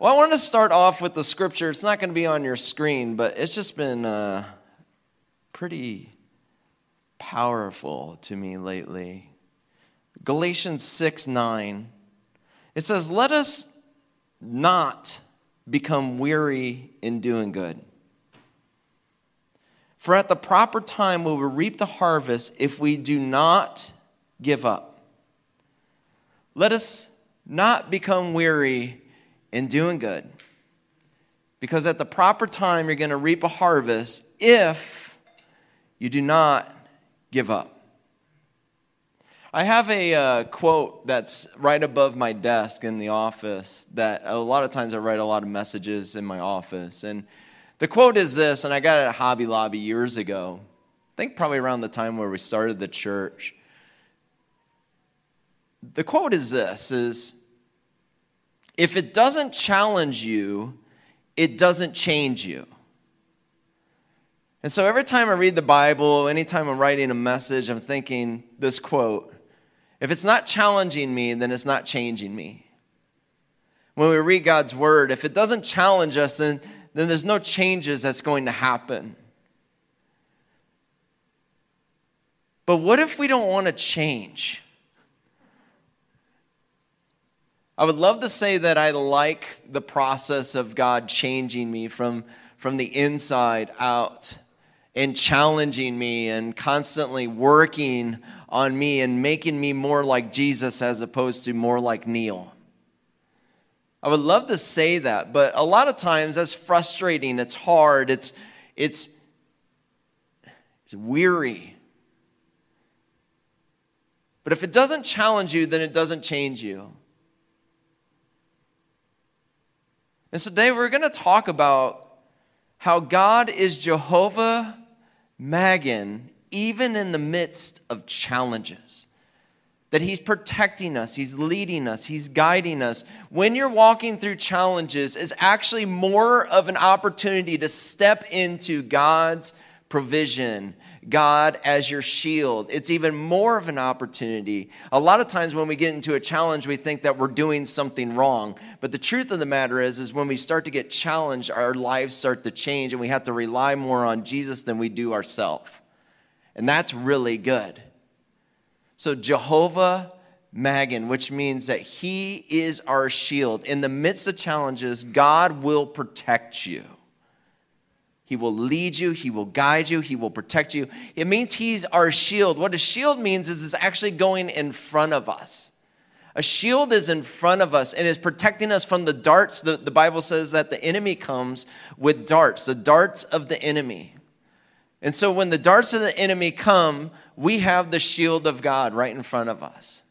Well, I want to start off with the scripture. It's not going to be on your screen, but it's just been uh, pretty powerful to me lately. Galatians 6 9. It says, Let us not become weary in doing good. For at the proper time we will reap the harvest if we do not give up. Let us not become weary in doing good. Because at the proper time, you're going to reap a harvest if you do not give up. I have a uh, quote that's right above my desk in the office that a lot of times I write a lot of messages in my office. And the quote is this, and I got it at Hobby Lobby years ago. I think probably around the time where we started the church. The quote is this is if it doesn't challenge you, it doesn't change you. And so every time I read the Bible, anytime I'm writing a message, I'm thinking this quote if it's not challenging me, then it's not changing me. When we read God's word, if it doesn't challenge us, then, then there's no changes that's going to happen. But what if we don't want to change? I would love to say that I like the process of God changing me from, from the inside out and challenging me and constantly working on me and making me more like Jesus as opposed to more like Neil. I would love to say that, but a lot of times that's frustrating, it's hard, it's it's it's weary. But if it doesn't challenge you, then it doesn't change you. And today we're going to talk about how God is Jehovah Magen even in the midst of challenges. That He's protecting us, He's leading us, He's guiding us. When you're walking through challenges, is actually more of an opportunity to step into God's provision God as your shield. It's even more of an opportunity. A lot of times when we get into a challenge, we think that we're doing something wrong. But the truth of the matter is, is when we start to get challenged, our lives start to change and we have to rely more on Jesus than we do ourselves. And that's really good. So Jehovah Magen, which means that he is our shield. In the midst of challenges, God will protect you. He will lead you, He will guide you, He will protect you. It means He's our shield. What a shield means is it's actually going in front of us. A shield is in front of us and is protecting us from the darts. The, the Bible says that the enemy comes with darts, the darts of the enemy. And so when the darts of the enemy come, we have the shield of God right in front of us.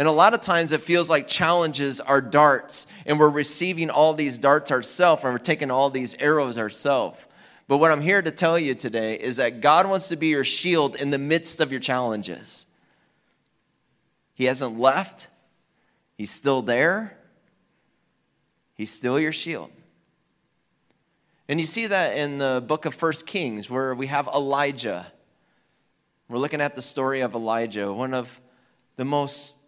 And a lot of times it feels like challenges are darts, and we're receiving all these darts ourselves, and we're taking all these arrows ourselves. But what I'm here to tell you today is that God wants to be your shield in the midst of your challenges. He hasn't left, He's still there, He's still your shield. And you see that in the book of First Kings, where we have Elijah. We're looking at the story of Elijah, one of the most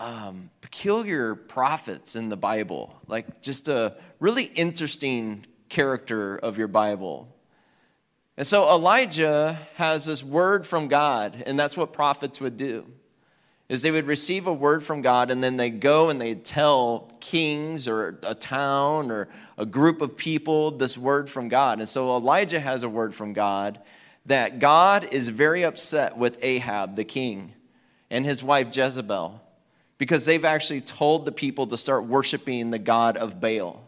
um, peculiar prophets in the Bible, like just a really interesting character of your Bible. And so Elijah has this word from God, and that's what prophets would do. Is they would receive a word from God and then they go and they tell kings or a town or a group of people this word from God. And so Elijah has a word from God that God is very upset with Ahab, the king, and his wife Jezebel because they've actually told the people to start worshiping the God of Baal.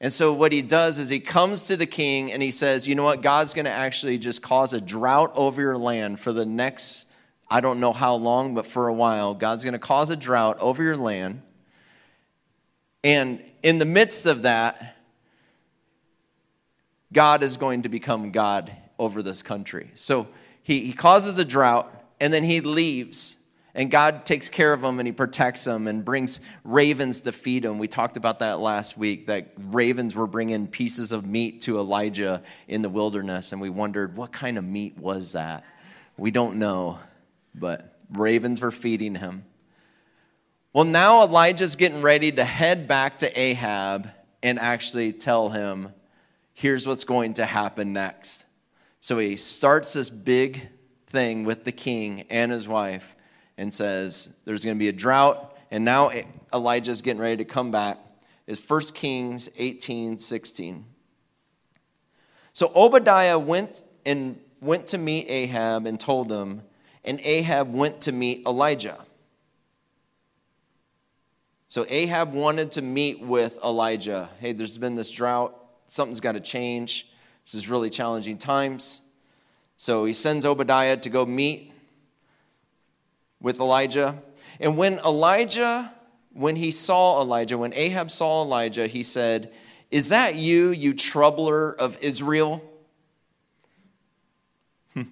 And so, what he does is he comes to the king and he says, You know what? God's going to actually just cause a drought over your land for the next, I don't know how long, but for a while. God's going to cause a drought over your land. And in the midst of that, God is going to become God over this country. So, he, he causes a drought and then he leaves and God takes care of them and He protects them and brings ravens to feed them. We talked about that last week that ravens were bringing pieces of meat to Elijah in the wilderness. And we wondered, what kind of meat was that? We don't know, but ravens were feeding him. Well, now Elijah's getting ready to head back to Ahab and actually tell him, here's what's going to happen next. So he starts this big thing with the king and his wife and says, there's going to be a drought. And now Elijah's getting ready to come back. Is 1 Kings 18 16. So Obadiah went and went to meet Ahab and told him, and Ahab went to meet Elijah. So Ahab wanted to meet with Elijah. Hey, there's been this drought. Something's got to change. This is really challenging times. So he sends Obadiah to go meet with Elijah. And when Elijah, when he saw Elijah, when Ahab saw Elijah, he said, Is that you, you troubler of Israel? Is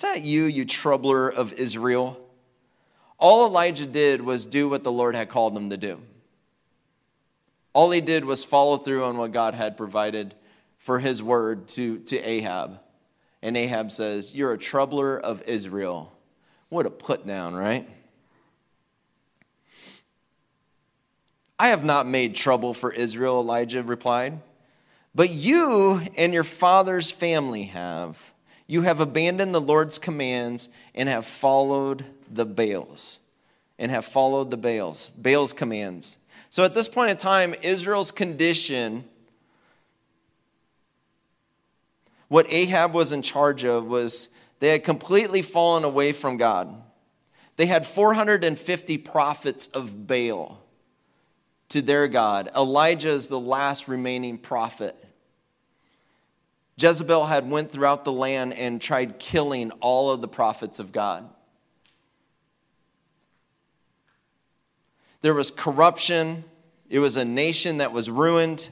that you, you troubler of Israel? All Elijah did was do what the Lord had called him to do. All he did was follow through on what God had provided for his word to, to Ahab. And Ahab says, You're a troubler of Israel. What a put down, right? I have not made trouble for Israel, Elijah replied. But you and your father's family have. You have abandoned the Lord's commands and have followed the Baals. And have followed the Baals, Baal's commands. So at this point in time, Israel's condition, what Ahab was in charge of, was they had completely fallen away from God. They had 450 prophets of Baal to their God. Elijah is the last remaining prophet. Jezebel had went throughout the land and tried killing all of the prophets of God. There was corruption. It was a nation that was ruined.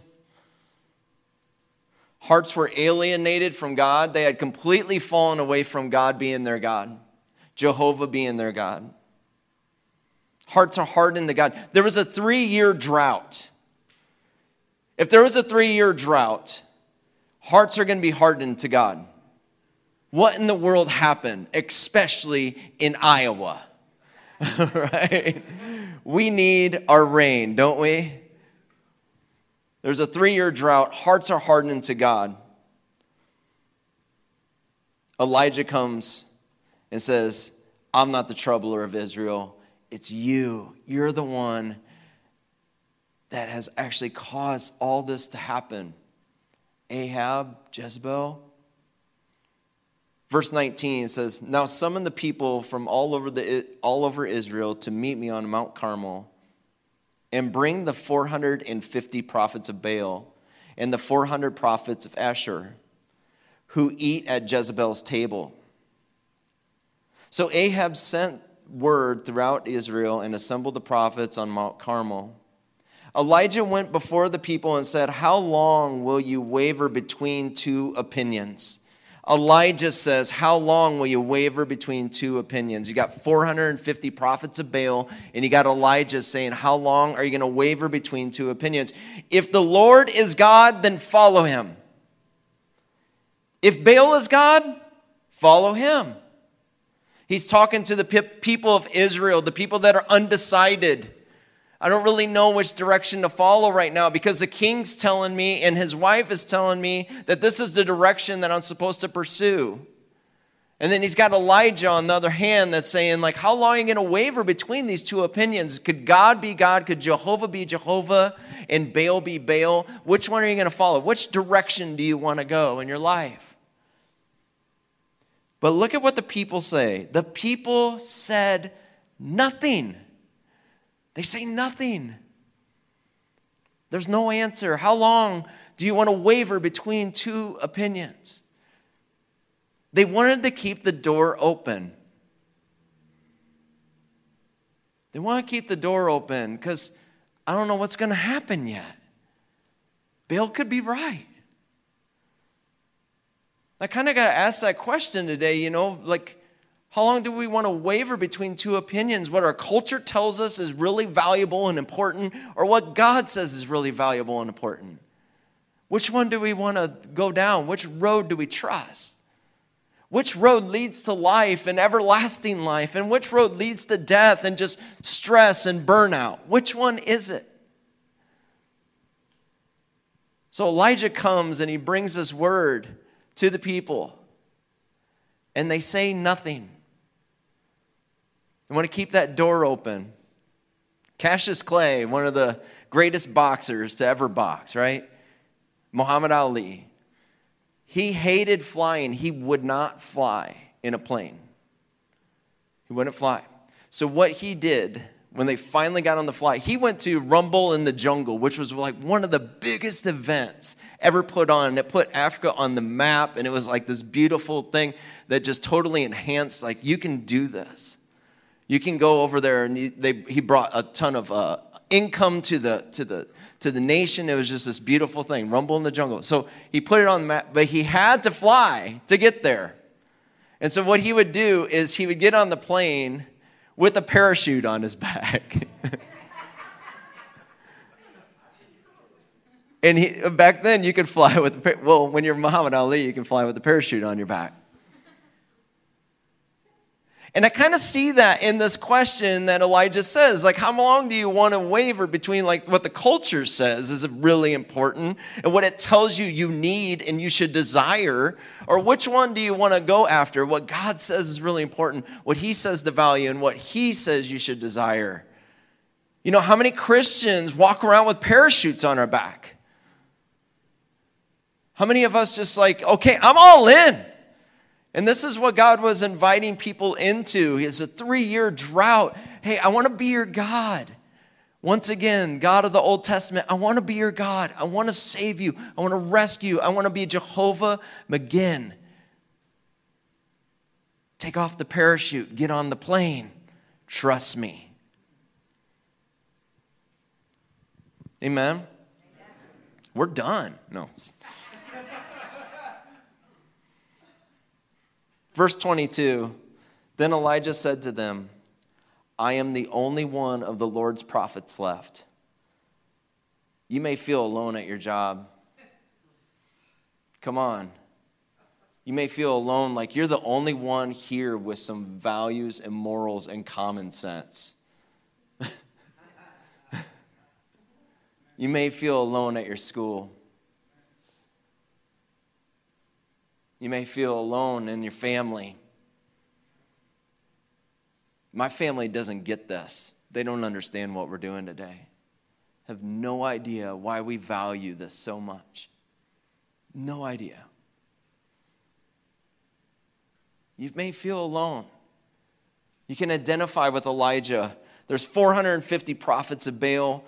Hearts were alienated from God. They had completely fallen away from God being their God, Jehovah being their God. Hearts are hardened to God. There was a three year drought. If there was a three year drought, hearts are going to be hardened to God. What in the world happened, especially in Iowa? right? We need our rain, don't we? There's a three year drought. Hearts are hardened to God. Elijah comes and says, I'm not the troubler of Israel. It's you. You're the one that has actually caused all this to happen. Ahab, Jezebel. Verse 19 says, Now summon the people from all over, the, all over Israel to meet me on Mount Carmel, and bring the 450 prophets of Baal and the 400 prophets of Asher, who eat at Jezebel's table. So Ahab sent word throughout Israel and assembled the prophets on Mount Carmel. Elijah went before the people and said, How long will you waver between two opinions? Elijah says, How long will you waver between two opinions? You got 450 prophets of Baal, and you got Elijah saying, How long are you going to waver between two opinions? If the Lord is God, then follow him. If Baal is God, follow him. He's talking to the people of Israel, the people that are undecided. I don't really know which direction to follow right now because the king's telling me and his wife is telling me that this is the direction that I'm supposed to pursue. And then he's got Elijah on the other hand that's saying, like, how long are you going to waver between these two opinions? Could God be God? Could Jehovah be Jehovah? And Baal be Baal? Which one are you going to follow? Which direction do you want to go in your life? But look at what the people say. The people said nothing. They say nothing. There's no answer. How long do you want to waver between two opinions? They wanted to keep the door open. They want to keep the door open because I don't know what's going to happen yet. Baal could be right. I kind of got to ask that question today, you know, like, how long do we want to waver between two opinions? What our culture tells us is really valuable and important, or what God says is really valuable and important? Which one do we want to go down? Which road do we trust? Which road leads to life and everlasting life? And which road leads to death and just stress and burnout? Which one is it? So Elijah comes and he brings this word to the people, and they say nothing. I want to keep that door open. Cassius Clay, one of the greatest boxers to ever box, right? Muhammad Ali. He hated flying. He would not fly in a plane. He wouldn't fly. So, what he did when they finally got on the flight, he went to Rumble in the Jungle, which was like one of the biggest events ever put on. It put Africa on the map, and it was like this beautiful thing that just totally enhanced, like, you can do this. You can go over there, and he, they, he brought a ton of uh, income to the, to, the, to the nation. It was just this beautiful thing, Rumble in the Jungle. So he put it on the map, but he had to fly to get there. And so what he would do is he would get on the plane with a parachute on his back. and he, back then, you could fly with, well, when you're Muhammad Ali, you can fly with a parachute on your back. And I kind of see that in this question that Elijah says, like, how long do you want to waver between like what the culture says is really important and what it tells you you need and you should desire, or which one do you want to go after? What God says is really important, what He says to value, and what He says you should desire. You know, how many Christians walk around with parachutes on our back? How many of us just like, okay, I'm all in. And this is what God was inviting people into. It's a three year drought. Hey, I want to be your God. Once again, God of the Old Testament, I want to be your God. I want to save you. I want to rescue. I want to be Jehovah Magen. Take off the parachute, get on the plane. Trust me. Amen. We're done. No. Verse 22 Then Elijah said to them, I am the only one of the Lord's prophets left. You may feel alone at your job. Come on. You may feel alone like you're the only one here with some values and morals and common sense. you may feel alone at your school. You may feel alone in your family. My family doesn't get this. They don't understand what we're doing today. Have no idea why we value this so much. No idea. You may feel alone. You can identify with Elijah. There's 450 prophets of Baal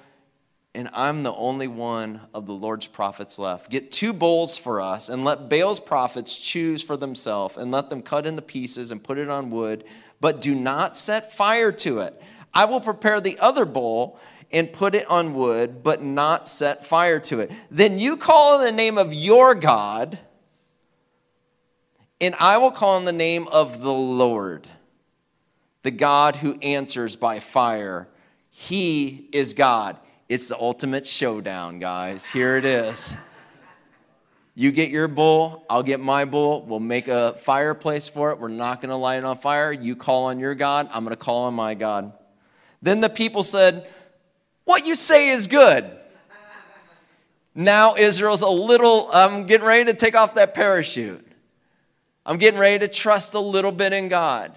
and I'm the only one of the Lord's prophets left. Get two bowls for us, and let Baal's prophets choose for themselves, and let them cut into pieces and put it on wood, but do not set fire to it. I will prepare the other bowl and put it on wood, but not set fire to it. Then you call in the name of your God, and I will call in the name of the Lord, the God who answers by fire. He is God. It's the ultimate showdown, guys. Here it is. You get your bull, I'll get my bull. We'll make a fireplace for it. We're not going to light it on fire. You call on your God, I'm going to call on my God. Then the people said, What you say is good. Now Israel's a little, I'm getting ready to take off that parachute. I'm getting ready to trust a little bit in God.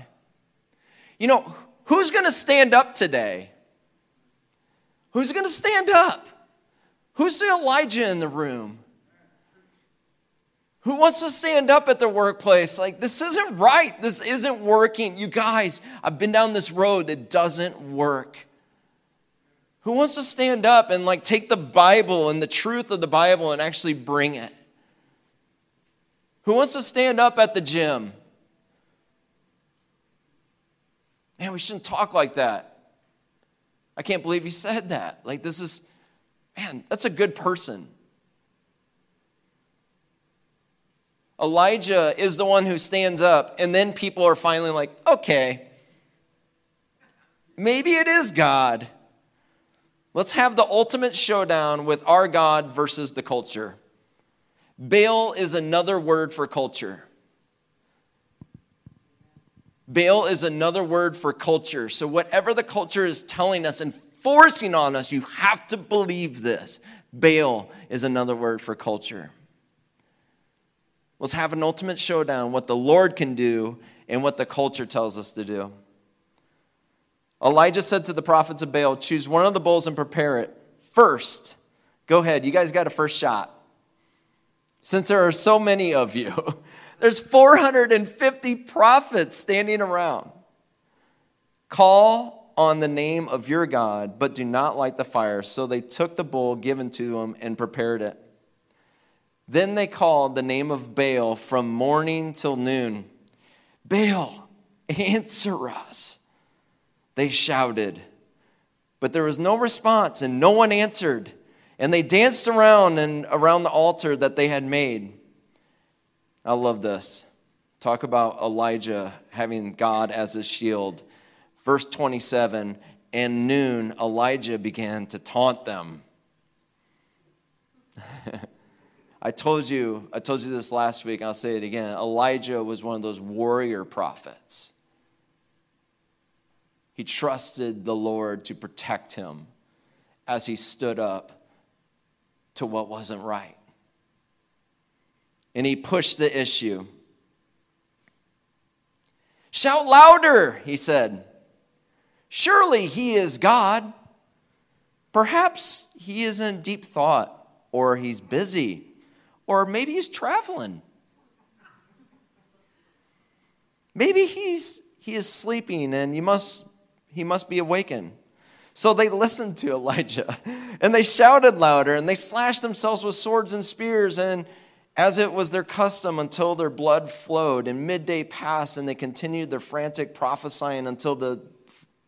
You know, who's going to stand up today? Who's going to stand up? Who's the Elijah in the room? Who wants to stand up at their workplace? Like, this isn't right. This isn't working. You guys, I've been down this road that doesn't work. Who wants to stand up and like take the Bible and the truth of the Bible and actually bring it? Who wants to stand up at the gym? Man, we shouldn't talk like that. I can't believe he said that. Like, this is, man, that's a good person. Elijah is the one who stands up, and then people are finally like, okay, maybe it is God. Let's have the ultimate showdown with our God versus the culture. Baal is another word for culture. Baal is another word for culture. So, whatever the culture is telling us and forcing on us, you have to believe this. Baal is another word for culture. Let's have an ultimate showdown what the Lord can do and what the culture tells us to do. Elijah said to the prophets of Baal, Choose one of the bulls and prepare it first. Go ahead, you guys got a first shot. Since there are so many of you, there's 450 prophets standing around. Call on the name of your God, but do not light the fire. So they took the bull given to them and prepared it. Then they called the name of Baal from morning till noon. Baal, answer us. They shouted, but there was no response and no one answered. And they danced around and around the altar that they had made. I love this. Talk about Elijah having God as his shield. Verse 27 And noon, Elijah began to taunt them. I told you, I told you this last week, I'll say it again. Elijah was one of those warrior prophets. He trusted the Lord to protect him as he stood up to what wasn't right. And he pushed the issue. Shout louder, he said. Surely he is God. Perhaps he is in deep thought or he's busy or maybe he's traveling. Maybe he's he is sleeping and you must he must be awakened. So they listened to Elijah and they shouted louder and they slashed themselves with swords and spears and as it was their custom until their blood flowed and midday passed and they continued their frantic prophesying until the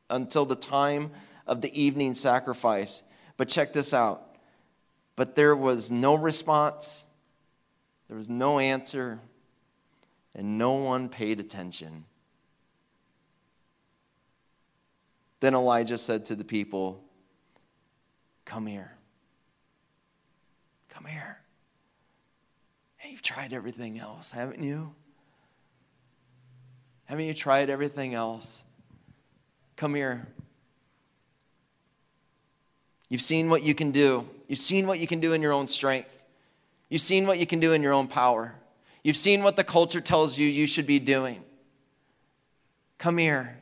until the time of the evening sacrifice. But check this out. But there was no response there was no answer, and no one paid attention. Then Elijah said to the people, Come here. Come here. You've tried everything else, haven't you? Haven't you tried everything else? Come here. You've seen what you can do. You've seen what you can do in your own strength. You've seen what you can do in your own power. You've seen what the culture tells you you should be doing. Come here.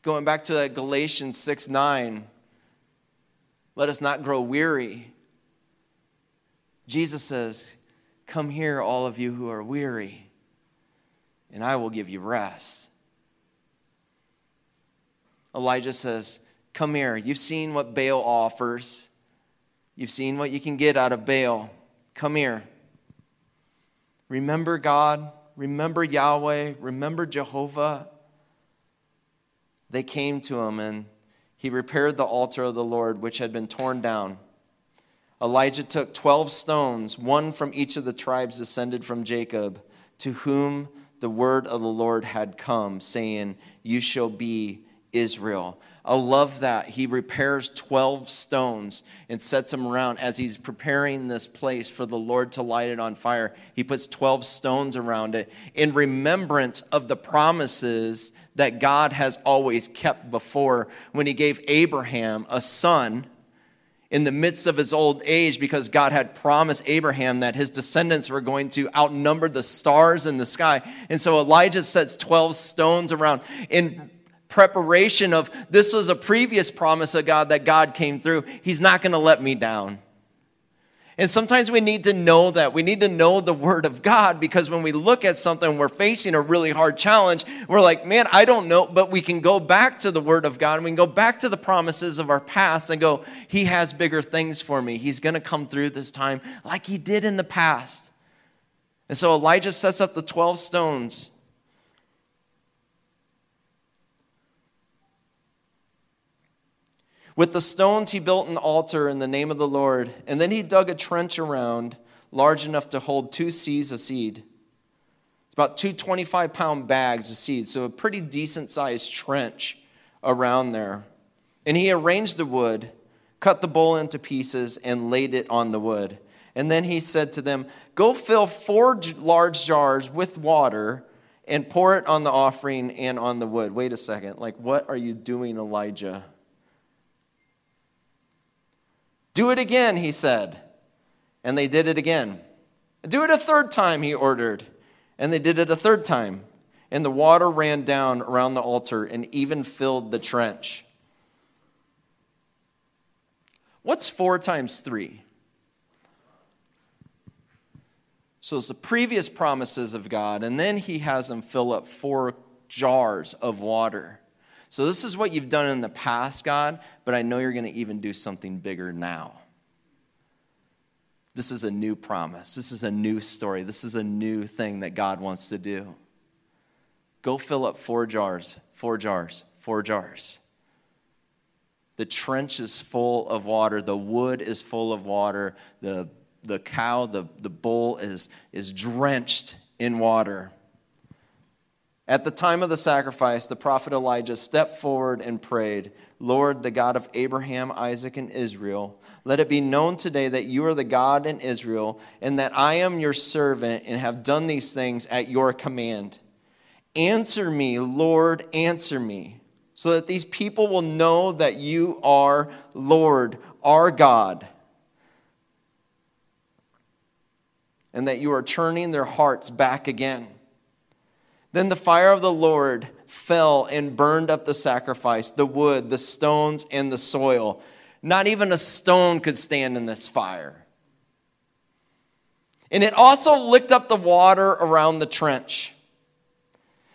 Going back to Galatians 6 9, let us not grow weary. Jesus says, Come here, all of you who are weary, and I will give you rest. Elijah says, Come here. You've seen what Baal offers, you've seen what you can get out of Baal. Come here. Remember God, remember Yahweh, remember Jehovah. They came to him and he repaired the altar of the Lord, which had been torn down. Elijah took 12 stones, one from each of the tribes descended from Jacob, to whom the word of the Lord had come, saying, You shall be Israel. I love that. He repairs 12 stones and sets them around as he's preparing this place for the Lord to light it on fire. He puts 12 stones around it in remembrance of the promises that God has always kept before when he gave Abraham a son in the midst of his old age because God had promised Abraham that his descendants were going to outnumber the stars in the sky. And so Elijah sets 12 stones around in preparation of this was a previous promise of God that God came through. He's not going to let me down. And sometimes we need to know that. We need to know the Word of God because when we look at something, we're facing a really hard challenge. We're like, man, I don't know. But we can go back to the Word of God and we can go back to the promises of our past and go, He has bigger things for me. He's going to come through this time like He did in the past. And so Elijah sets up the 12 stones With the stones, he built an altar in the name of the Lord, and then he dug a trench around large enough to hold two seahs of seed. It's about two 25 pound bags of seed, so a pretty decent sized trench around there. And he arranged the wood, cut the bowl into pieces, and laid it on the wood. And then he said to them, Go fill four large jars with water and pour it on the offering and on the wood. Wait a second. Like, what are you doing, Elijah? Do it again, he said. And they did it again. Do it a third time, he ordered. And they did it a third time. And the water ran down around the altar and even filled the trench. What's four times three? So it's the previous promises of God, and then he has them fill up four jars of water. So this is what you've done in the past, God, but I know you're going to even do something bigger now. This is a new promise. This is a new story. This is a new thing that God wants to do. Go fill up four jars, four jars, four jars. The trench is full of water. The wood is full of water. The the cow, the, the bull, is, is drenched in water. At the time of the sacrifice, the prophet Elijah stepped forward and prayed, Lord, the God of Abraham, Isaac, and Israel, let it be known today that you are the God in Israel, and that I am your servant and have done these things at your command. Answer me, Lord, answer me, so that these people will know that you are Lord, our God and that you are turning their hearts back again. Then the fire of the Lord fell and burned up the sacrifice, the wood, the stones, and the soil. Not even a stone could stand in this fire. And it also licked up the water around the trench.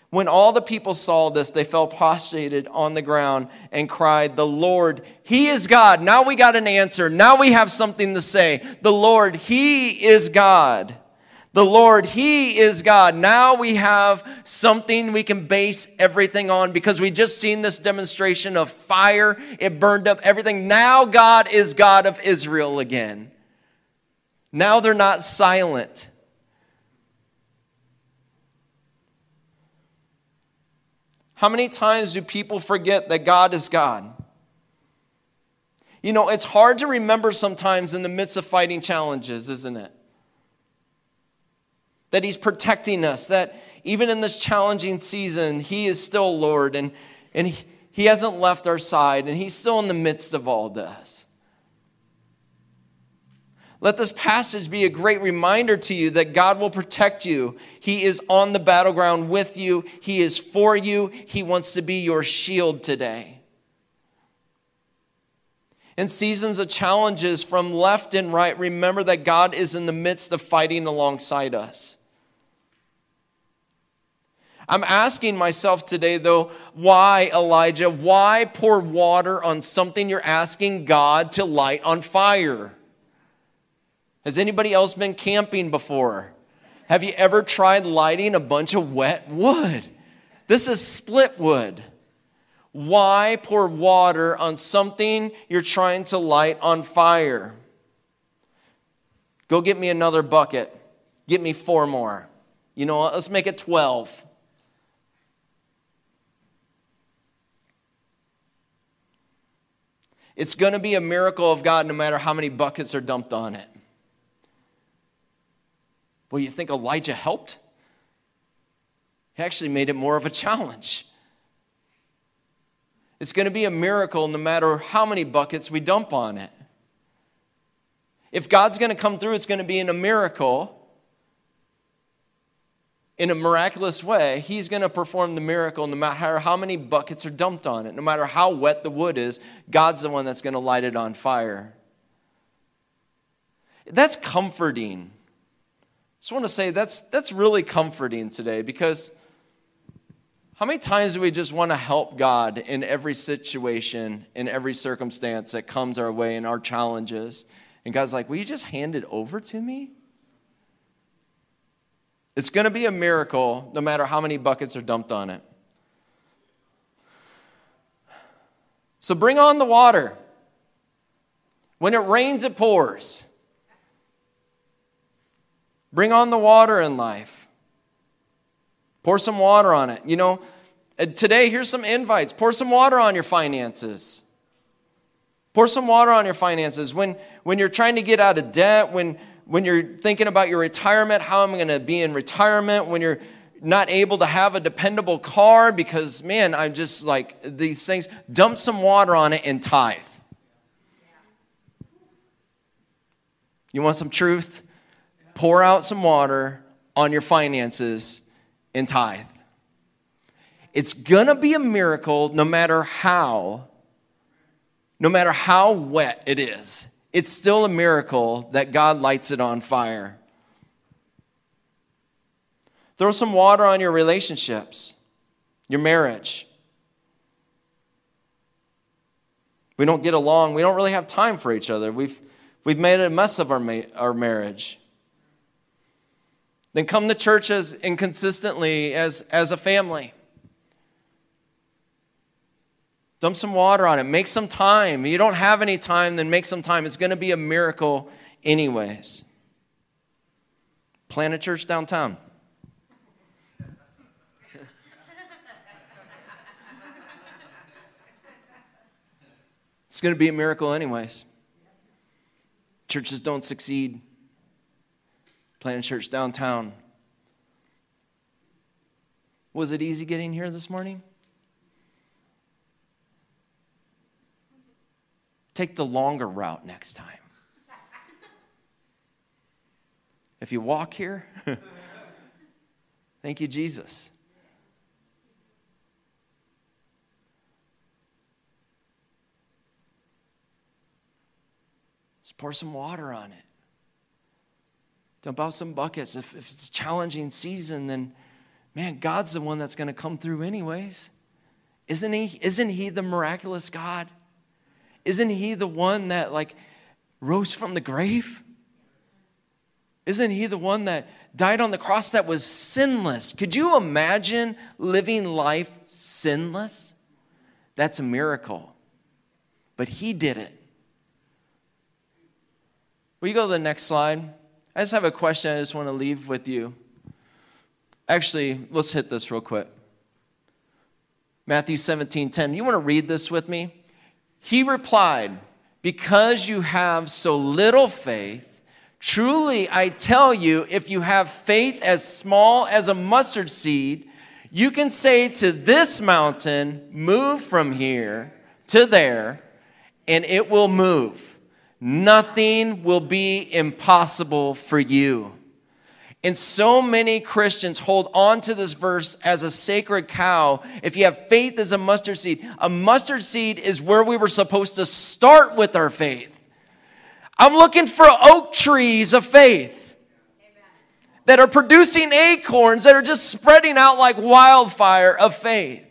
When all the people saw this, they fell prostrated on the ground and cried, The Lord, He is God. Now we got an answer. Now we have something to say. The Lord, He is God. The Lord, He is God. Now we have something we can base everything on because we just seen this demonstration of fire. It burned up everything. Now God is God of Israel again. Now they're not silent. How many times do people forget that God is God? You know, it's hard to remember sometimes in the midst of fighting challenges, isn't it? That He's protecting us, that even in this challenging season, He is still Lord and, and he, he hasn't left our side and He's still in the midst of all this. Let this passage be a great reminder to you that God will protect you. He is on the battleground with you, He is for you. He wants to be your shield today. In seasons of challenges from left and right, remember that God is in the midst of fighting alongside us. I'm asking myself today, though, why, Elijah? Why pour water on something you're asking God to light on fire? Has anybody else been camping before? Have you ever tried lighting a bunch of wet wood? This is split wood. Why pour water on something you're trying to light on fire? Go get me another bucket. Get me four more. You know what? Let's make it 12. It's going to be a miracle of God no matter how many buckets are dumped on it. Well, you think Elijah helped? He actually made it more of a challenge. It's going to be a miracle no matter how many buckets we dump on it. If God's going to come through, it's going to be in a miracle, in a miraculous way. He's going to perform the miracle no matter how many buckets are dumped on it, no matter how wet the wood is. God's the one that's going to light it on fire. That's comforting I just want to say that's, that's really comforting today because how many times do we just want to help God in every situation, in every circumstance that comes our way in our challenges? And God's like, Will you just hand it over to me? It's going to be a miracle no matter how many buckets are dumped on it. So bring on the water. When it rains, it pours. Bring on the water in life. Pour some water on it. You know, uh, today, here's some invites. Pour some water on your finances. Pour some water on your finances. When, when you're trying to get out of debt, when, when you're thinking about your retirement, how am I going to be in retirement? When you're not able to have a dependable car because, man, I'm just like these things, dump some water on it and tithe. You want some truth? Pour out some water on your finances and tithe. It's gonna be a miracle no matter how, no matter how wet it is. It's still a miracle that God lights it on fire. Throw some water on your relationships, your marriage. We don't get along. We don't really have time for each other. We've, we've made a mess of our, ma- our marriage. Then come to church as inconsistently as, as a family. Dump some water on it. Make some time. You don't have any time, then make some time. It's going to be a miracle, anyways. Plant a church downtown. It's going to be a miracle, anyways. Churches don't succeed. Plant a church downtown. Was it easy getting here this morning? Take the longer route next time. If you walk here, thank you, Jesus. Just pour some water on it. Dump out some buckets. If, if it's a challenging season, then man, God's the one that's going to come through anyways. Isn't he? Isn't he the miraculous God? Isn't he the one that like rose from the grave? Isn't he the one that died on the cross that was sinless? Could you imagine living life sinless? That's a miracle. But he did it. Will you go to the next slide? I just have a question I just want to leave with you. Actually, let's hit this real quick. Matthew 17 10. You want to read this with me? He replied, Because you have so little faith, truly I tell you, if you have faith as small as a mustard seed, you can say to this mountain, Move from here to there, and it will move Nothing will be impossible for you. And so many Christians hold on to this verse as a sacred cow. If you have faith as a mustard seed, a mustard seed is where we were supposed to start with our faith. I'm looking for oak trees of faith that are producing acorns that are just spreading out like wildfire of faith.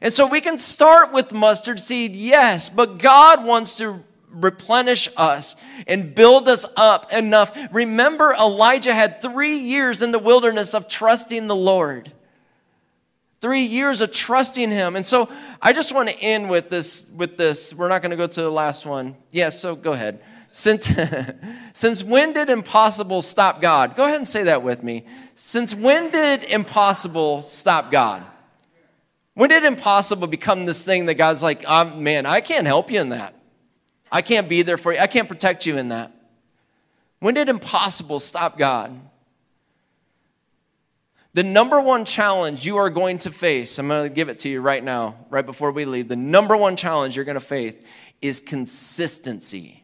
And so we can start with mustard seed, yes, but God wants to replenish us and build us up enough. Remember, Elijah had three years in the wilderness of trusting the Lord. Three years of trusting him. And so I just want to end with this, with this. We're not going to go to the last one. Yes, so go ahead. Since, since when did impossible stop God? Go ahead and say that with me. Since when did impossible stop God? When did impossible become this thing that God's like, oh, man, I can't help you in that? I can't be there for you. I can't protect you in that. When did impossible stop God? The number one challenge you are going to face, I'm going to give it to you right now, right before we leave. The number one challenge you're going to face is consistency.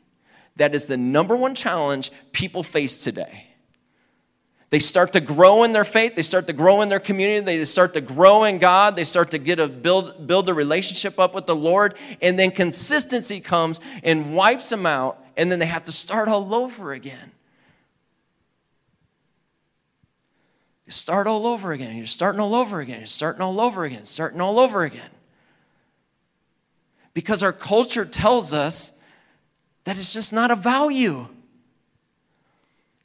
That is the number one challenge people face today. They start to grow in their faith. They start to grow in their community. They start to grow in God. They start to get a build, build a relationship up with the Lord. And then consistency comes and wipes them out. And then they have to start all over again. You start all over again. You're starting all over again. You're starting all over again. Starting all over again. Because our culture tells us that it's just not a value.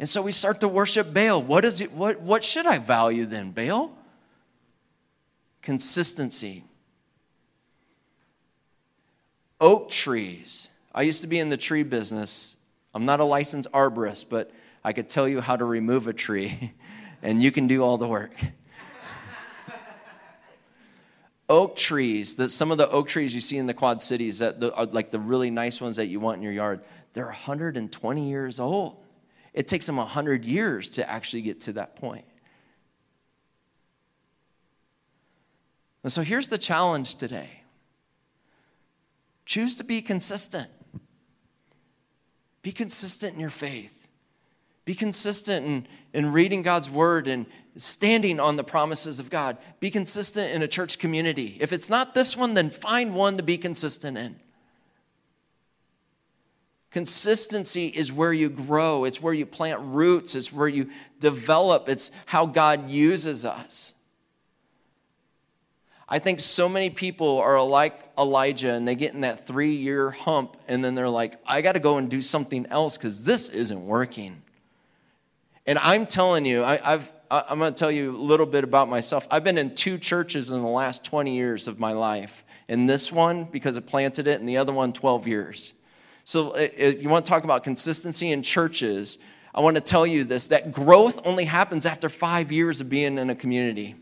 And so we start to worship Baal. What, is it, what, what should I value then? Baal? Consistency. Oak trees. I used to be in the tree business. I'm not a licensed arborist, but I could tell you how to remove a tree, and you can do all the work. oak trees, that some of the oak trees you see in the Quad Cities, that the, are like the really nice ones that you want in your yard, they're 120 years old. It takes them 100 years to actually get to that point. And so here's the challenge today choose to be consistent. Be consistent in your faith. Be consistent in, in reading God's word and standing on the promises of God. Be consistent in a church community. If it's not this one, then find one to be consistent in. Consistency is where you grow, it's where you plant roots, it's where you develop, it's how God uses us. I think so many people are like Elijah and they get in that three year hump and then they're like, I got to go and do something else because this isn't working. And I'm telling you, I, have I'm going to tell you a little bit about myself. I've been in two churches in the last 20 years of my life. In this one, because I planted it, and the other one, 12 years. So if you want to talk about consistency in churches, I want to tell you this that growth only happens after five years of being in a community.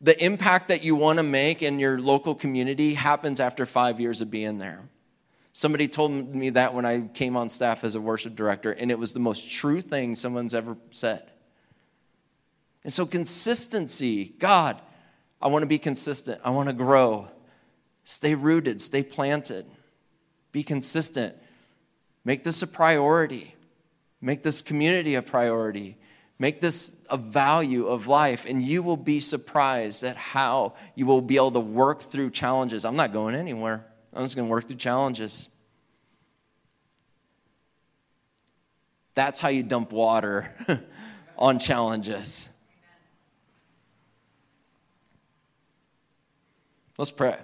The impact that you want to make in your local community happens after five years of being there. Somebody told me that when I came on staff as a worship director, and it was the most true thing someone's ever said. And so, consistency, God, I want to be consistent. I want to grow. Stay rooted, stay planted. Be consistent. Make this a priority. Make this community a priority. Make this a value of life, and you will be surprised at how you will be able to work through challenges. I'm not going anywhere. I'm just going to work through challenges. That's how you dump water on challenges. Let's pray.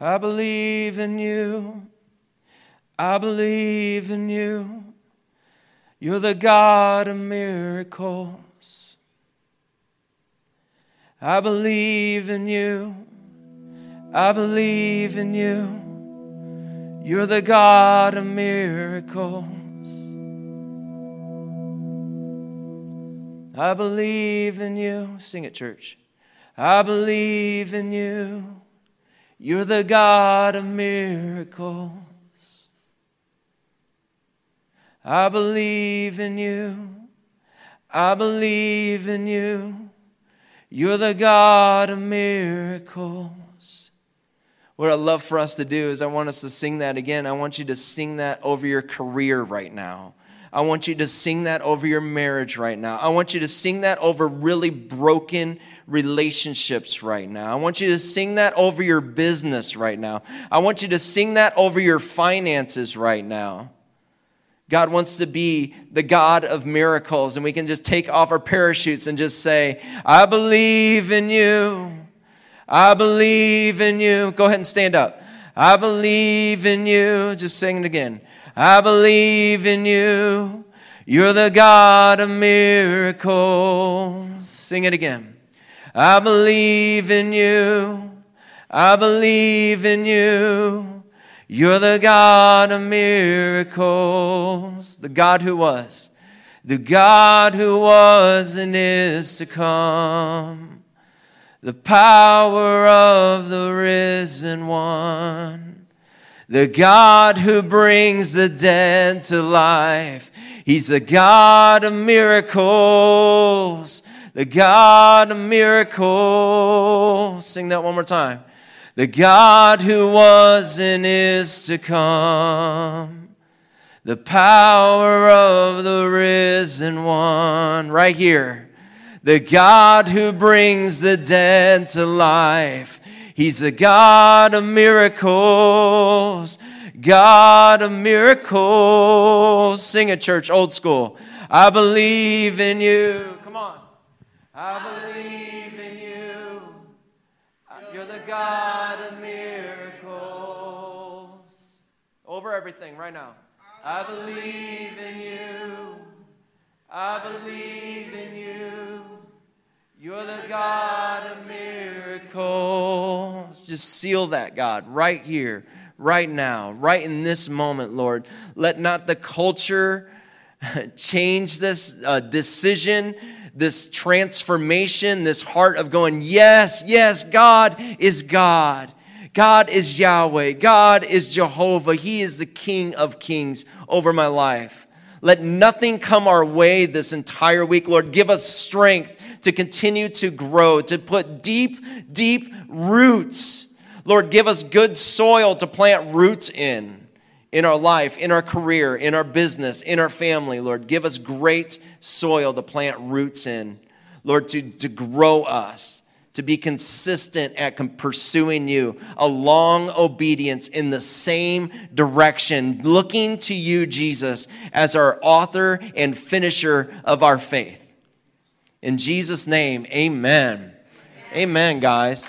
I believe in you. I believe in you. You're the God of miracles. I believe in you. I believe in you. You're the God of miracles. I believe in you. Sing it, church. I believe in you. You're the God of miracles. I believe in you. I believe in you. You're the God of miracles. What I love for us to do is I want us to sing that again. I want you to sing that over your career right now. I want you to sing that over your marriage right now. I want you to sing that over really broken relationships right now. I want you to sing that over your business right now. I want you to sing that over your finances right now. God wants to be the God of miracles, and we can just take off our parachutes and just say, I believe in you. I believe in you. Go ahead and stand up. I believe in you. Just sing it again. I believe in you. You're the God of miracles. Sing it again. I believe in you. I believe in you. You're the God of miracles. The God who was. The God who was and is to come. The power of the risen one the God who brings the dead to life. He's the God of miracles, the God of miracles. Sing that one more time. The God who was and is to come. The power of the risen one. Right here. The God who brings the dead to life. He's a God of miracles, God of miracles. Sing it, church, old school. I believe in you. Come on. I believe in you. You're the God of miracles. Over everything right now. I believe in you. I believe in you. You're the God Seal that, God, right here, right now, right in this moment, Lord. Let not the culture change this uh, decision, this transformation, this heart of going, yes, yes, God is God. God is Yahweh. God is Jehovah. He is the King of kings over my life. Let nothing come our way this entire week, Lord. Give us strength to continue to grow, to put deep, deep roots. Lord, give us good soil to plant roots in in our life, in our career, in our business, in our family, Lord. Give us great soil to plant roots in, Lord, to, to grow us, to be consistent at pursuing you, a long obedience in the same direction, looking to you, Jesus, as our author and finisher of our faith. In Jesus' name, amen. Amen, amen guys.